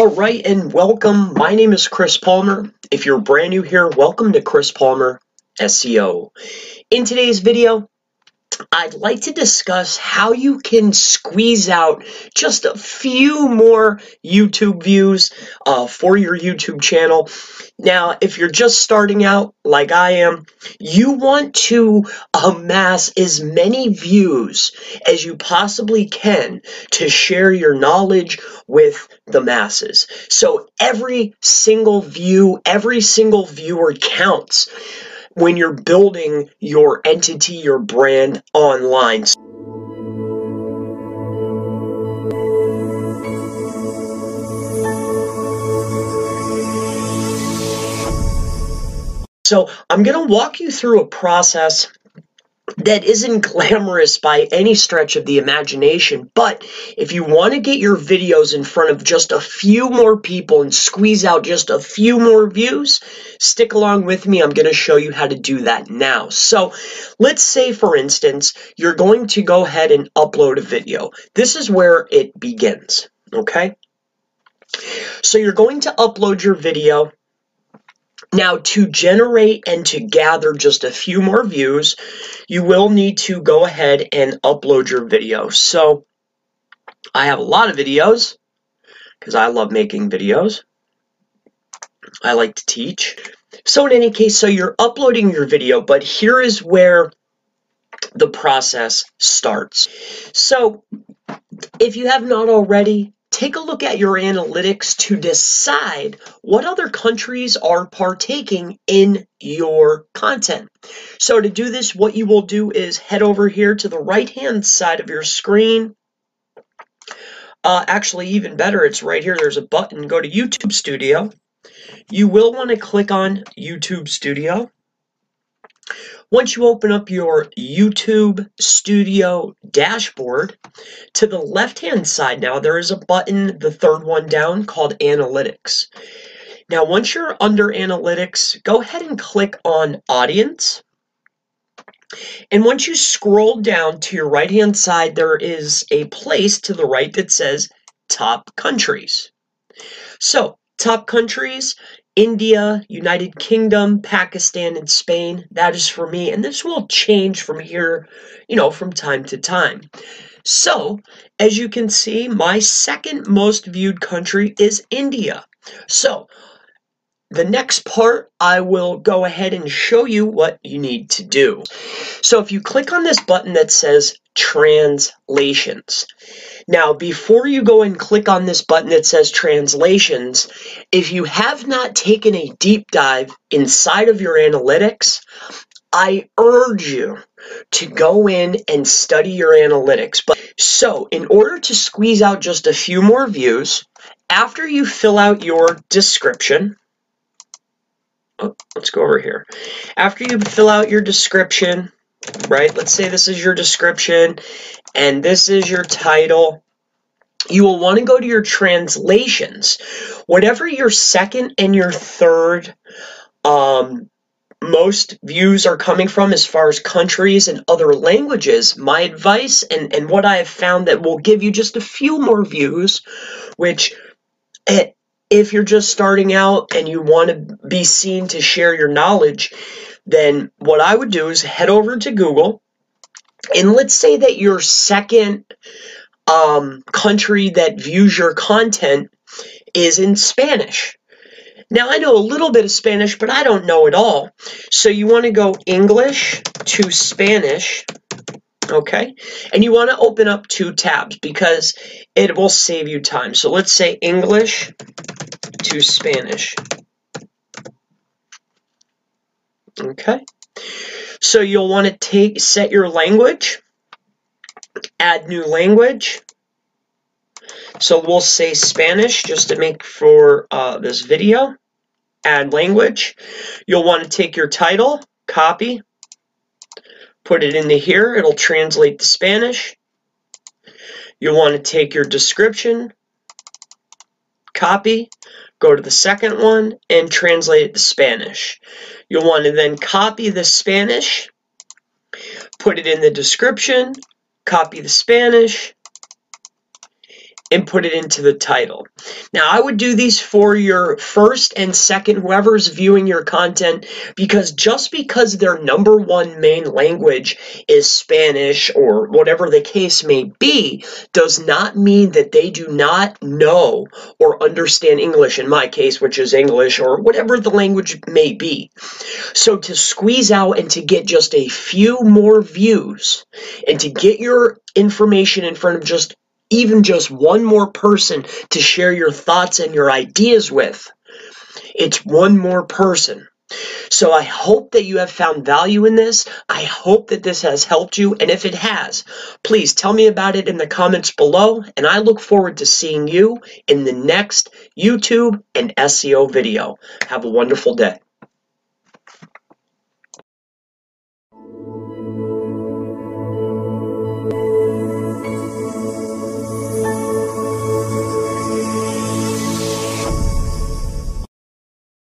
All right, and welcome. My name is Chris Palmer. If you're brand new here, welcome to Chris Palmer SEO. In today's video, I'd like to discuss how you can squeeze out just a few more YouTube views uh, for your YouTube channel. Now, if you're just starting out like I am, you want to amass as many views as you possibly can to share your knowledge with the masses. So every single view, every single viewer counts when you're building your entity, your brand online. So I'm going to walk you through a process that isn't glamorous by any stretch of the imagination, but if you want to get your videos in front of just a few more people and squeeze out just a few more views, stick along with me. I'm going to show you how to do that now. So let's say, for instance, you're going to go ahead and upload a video. This is where it begins, okay? So you're going to upload your video now, to generate and to gather just a few more views, you will need to go ahead and upload your video. So, I have a lot of videos because I love making videos. I like to teach. So, in any case, so you're uploading your video, but here is where the process starts. So, if you have not already, take a look at your analytics to decide what other countries are partaking in your content. So to do this, what you will do is head over here to the right-hand side of your screen. Uh, actually, even better, it's right here. There's a button. Go to YouTube Studio. You will want to click on YouTube Studio. Once you open up your YouTube Studio dashboard, to the left-hand side now, there is a button, the third one down, called Analytics. Now, once you're under Analytics, go ahead and click on Audience. And once you scroll down to your right-hand side, there is a place to the right that says Top Countries. So, top countries, India, United Kingdom, Pakistan, and Spain. That is for me. And this will change from here, you know, from time to time. So, as you can see, my second most viewed country is India. So, the next part, I will go ahead and show you what you need to do. So if you click on this button that says translations. Now, before you go and click on this button that says translations, if you have not taken a deep dive inside of your analytics, I urge you to go in and study your analytics. But so, in order to squeeze out just a few more views, after you fill out your description, oh, let's go over here. After you fill out your description, right? Let's say this is your description and this is your title. You will want to go to your translations. Whatever your second and your third um, most views are coming from as far as countries and other languages, my advice and, and what I have found that will give you just a few more views, which eh, if you're just starting out and you want to be seen to share your knowledge, then what I would do is head over to Google and let's say that your second um, country that views your content is in Spanish. Now, I know a little bit of Spanish, but I don't know it all. So you want to go English to Spanish, okay? And you want to open up two tabs because it will save you time. So let's say English to Spanish. Okay. So you'll want to take set your language, add new language. So we'll say Spanish just to make for uh, this video. Add language. You'll want to take your title, copy, put it into here. It'll translate to Spanish. You'll want to take your description, copy, go to the second one, and translate it to Spanish. You'll want to then copy the Spanish, put it in the description, copy the Spanish, and put it into the title. Now, I would do these for your first and second, whoever's viewing your content, because just because their number one main language is Spanish or whatever the case may be, does not mean that they do not know or understand English, in my case, which is English or whatever the language may be. So, to squeeze out and to get just a few more views and to get your information in front of just even just one more person to share your thoughts and your ideas with. It's one more person. So I hope that you have found value in this. I hope that this has helped you. And if it has, please tell me about it in the comments below. And I look forward to seeing you in the next YouTube and SEO video. Have a wonderful day.